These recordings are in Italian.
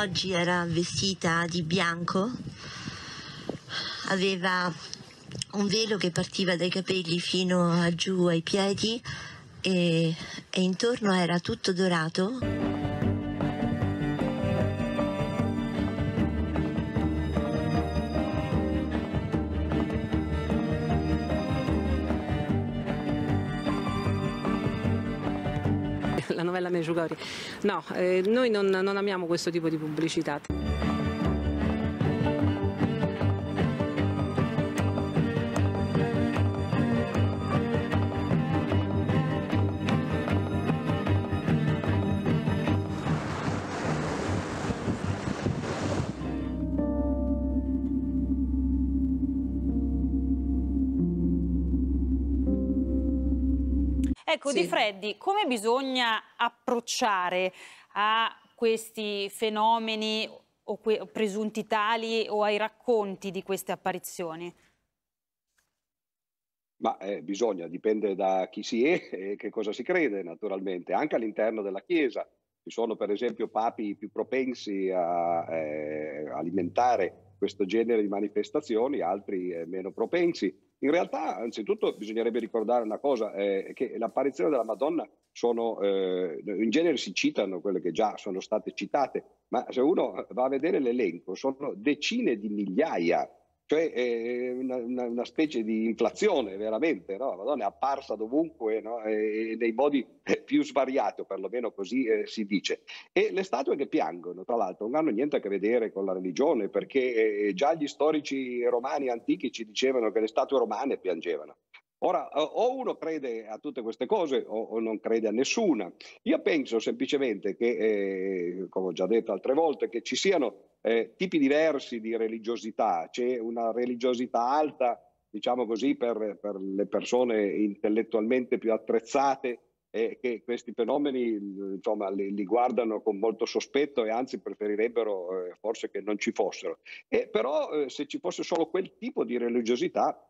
oggi era vestita di bianco, aveva un velo che partiva dai capelli fino a giù ai piedi e, e intorno era tutto dorato. la novella Meggiugori. No, eh, noi non, non amiamo questo tipo di pubblicità. Ecco, sì. Di Freddi, come bisogna approcciare a questi fenomeni o presunti tali o ai racconti di queste apparizioni? Ma eh, bisogna, dipende da chi si è e che cosa si crede, naturalmente, anche all'interno della Chiesa. Ci sono per esempio papi più propensi a eh, alimentare questo genere di manifestazioni, altri eh, meno propensi. In realtà, anzitutto, bisognerebbe ricordare una cosa, eh, che l'apparizione della Madonna sono, eh, in genere si citano quelle che già sono state citate, ma se uno va a vedere l'elenco, sono decine di migliaia cioè è una, una, una, specie di inflazione veramente, no? la Madonna è apparsa dovunque no? e, e, nei modi più svariati, perlomeno così eh, si dice. E le statue che piangono, tra l'altro, non hanno niente a che vedere con la religione, perché eh, già gli storici romani antichi ci dicevano che le statue romane piangevano. Ora, o uno crede a tutte queste cose o, non crede a nessuna. Io penso semplicemente che, eh, come ho già detto altre volte, che ci siano eh, tipi diversi di religiosità. C'è una religiosità alta, diciamo così, per, per le persone intellettualmente più attrezzate e che questi fenomeni insomma, li, li, guardano con molto sospetto e anzi preferirebbero eh, forse che non ci fossero. E però eh, se ci fosse solo quel tipo di religiosità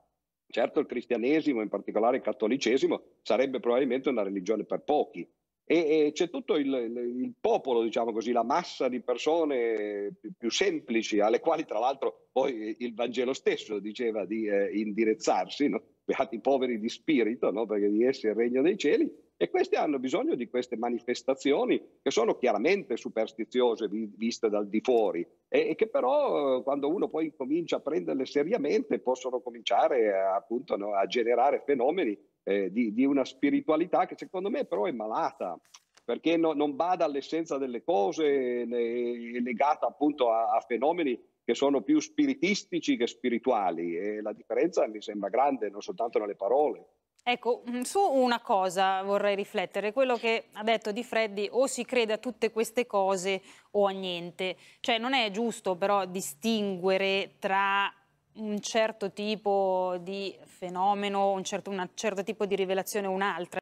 Certo il cristianesimo, in particolare il cattolicesimo, sarebbe probabilmente una religione per pochi. E, e c'è tutto il, il, il, popolo, diciamo così, la massa di persone più, più, semplici, alle quali tra l'altro poi il Vangelo stesso diceva di eh, indirizzarsi, no? beati poveri di spirito, no? perché di essi è il regno dei cieli, e questi hanno bisogno di queste manifestazioni che sono chiaramente superstiziose viste dal di fuori e, che però eh, quando uno poi comincia a prenderle seriamente possono cominciare a, appunto no, a generare fenomeni eh, di, di, una spiritualità che secondo me però è malata perché no, non bada all'essenza delle cose, è legata appunto a, a fenomeni che sono più spiritistici che spirituali e la differenza mi sembra grande non soltanto nelle parole. Ecco, mm, su una cosa vorrei riflettere, quello che ha detto Di Freddi, o si crede a tutte queste cose o a niente. Cioè non è giusto però distinguere tra un certo tipo di fenomeno, un certo, un certo tipo di rivelazione o un'altra.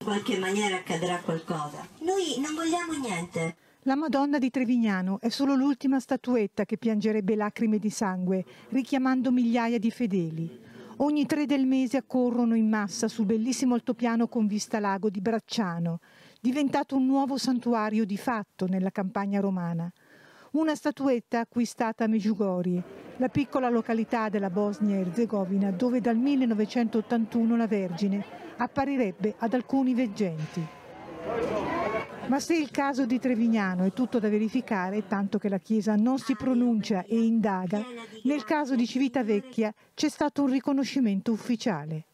In qualche maniera accadrà qualcosa. Noi non vogliamo niente. La Madonna di Trevignano è solo l'ultima statuetta che piangerebbe lacrime di sangue, richiamando migliaia di fedeli. Ogni tre del mese accorrono in massa sul bellissimo altopiano con vista lago di Bracciano, diventato un nuovo santuario di fatto nella campagna romana. Una statuetta acquistata a Medjugorje, la piccola località della Bosnia-Herzegovina dove dal 1981 la Vergine apparirebbe ad alcuni veggenti. Ma se il caso di Trevignano è tutto da verificare, tanto che la Chiesa non si pronuncia e indaga, nel caso di Civitavecchia c'è stato un riconoscimento ufficiale.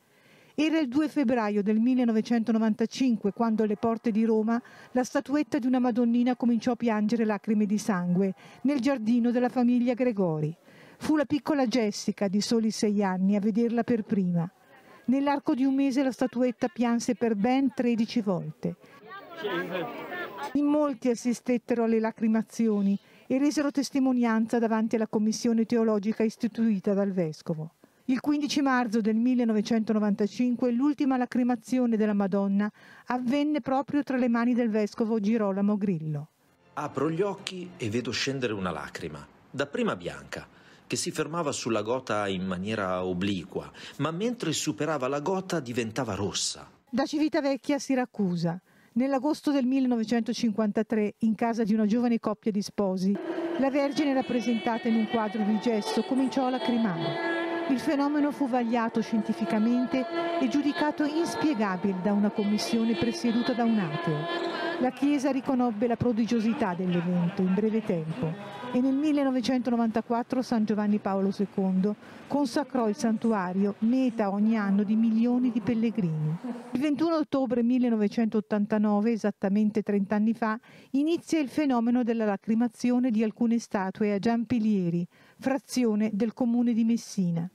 Era il 2 febbraio del 1995 quando alle porte di Roma la statuetta di una Madonnina cominciò a piangere lacrime di sangue nel giardino della famiglia Gregori. Fu la piccola Jessica di soli sei anni a vederla per prima. Nell'arco di un mese la statuetta pianse per ben 13 volte. In molti assistettero alle lacrimazioni e resero testimonianza davanti alla commissione teologica istituita dal Vescovo. Il 15 marzo del 1995 l'ultima lacrimazione della Madonna avvenne proprio tra le mani del vescovo Girolamo Grillo. Apro gli occhi e vedo scendere una lacrima, dapprima bianca, che si fermava sulla gota in maniera obliqua, ma mentre superava la gota diventava rossa. Da Civitavecchia a Siracusa, Nell'agosto del 1953, in casa di una giovane coppia di sposi, la Vergine rappresentata in un quadro di gesso cominciò a lacrimare. Il fenomeno fu vagliato scientificamente e giudicato inspiegabile da una commissione presieduta da un ateo. La Chiesa riconobbe la prodigiosità dell'evento in breve tempo e nel 1994 San Giovanni Paolo II consacrò il santuario, meta ogni anno di milioni di pellegrini. Il 21 ottobre 1989, esattamente 30 anni fa, inizia il fenomeno della lacrimazione di alcune statue a Giampilieri, frazione del comune di Messina.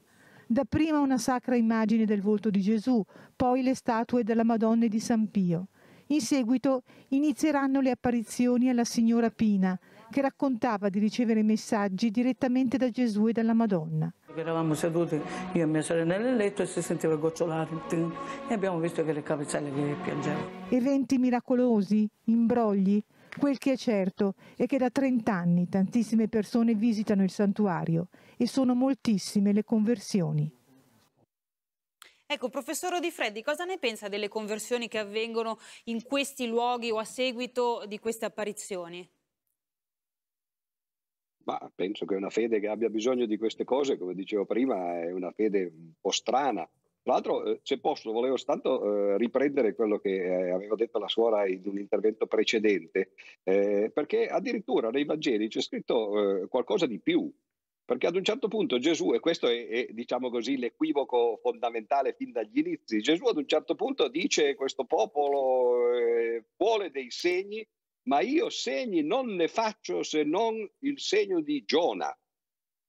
Dapprima una sacra immagine del volto di Gesù, poi le statue della Madonna e di San Pio. In seguito inizieranno le apparizioni alla signora Pina, che raccontava di ricevere messaggi direttamente da Gesù e dalla Madonna. Eravamo seduti io e mia sorella nel letto e si sentiva gocciolare e abbiamo visto che le capezzelle che piangevano. Eventi miracolosi, imbrogli. Quel che è certo è che da 30 anni tantissime persone visitano il santuario e sono moltissime le conversioni. Ecco, professor Odifreddi, cosa ne pensa delle conversioni che avvengono in questi luoghi o a seguito di queste apparizioni? Ma penso che una fede che abbia bisogno di queste cose, come dicevo prima, è una fede un po' strana. Tra l'altro, eh, se posso, volevo soltanto eh, riprendere quello che eh, aveva detto la suora in un intervento precedente, eh, perché addirittura nei Vangeli c'è scritto eh, qualcosa di più. Perché ad un certo punto Gesù, e questo è, è, diciamo così l'equivoco fondamentale fin dagli inizi, Gesù ad un certo punto dice questo popolo eh, vuole dei segni, ma io segni non ne faccio se non il segno di Giona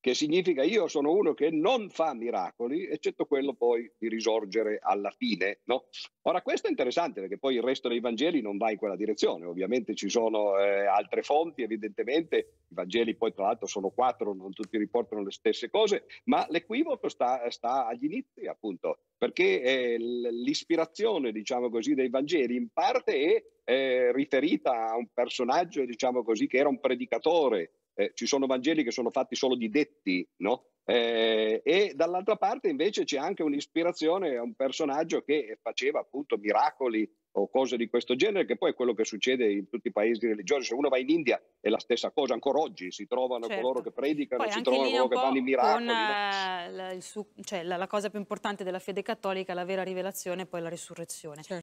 che significa io sono uno che non fa miracoli, eccetto quello poi di risorgere alla fine. No? Ora, questo è interessante perché poi il resto dei Vangeli non va in quella direzione. Ovviamente ci sono eh, altre fonti, evidentemente. I Vangeli poi tra l'altro sono quattro, non tutti riportano le stesse cose, ma l'equivoco sta, sta agli inizi, appunto, perché eh, l'ispirazione, diciamo così, dei Vangeli in parte è eh, riferita a un personaggio, diciamo così, che era un predicatore eh, ci sono Vangeli che sono fatti solo di detti, no? Eh, e dall'altra parte invece c'è anche un'ispirazione a un personaggio che faceva appunto miracoli o cose di questo genere, che poi è quello che succede in tutti i paesi religiosi. Se uno va in India è la stessa cosa, ancora oggi si trovano certo. coloro che predicano, poi si trovano coloro che fanno i miracoli. Con, no? la, su, cioè, la, la, cosa più importante della fede cattolica è la vera rivelazione e poi la risurrezione. Certo.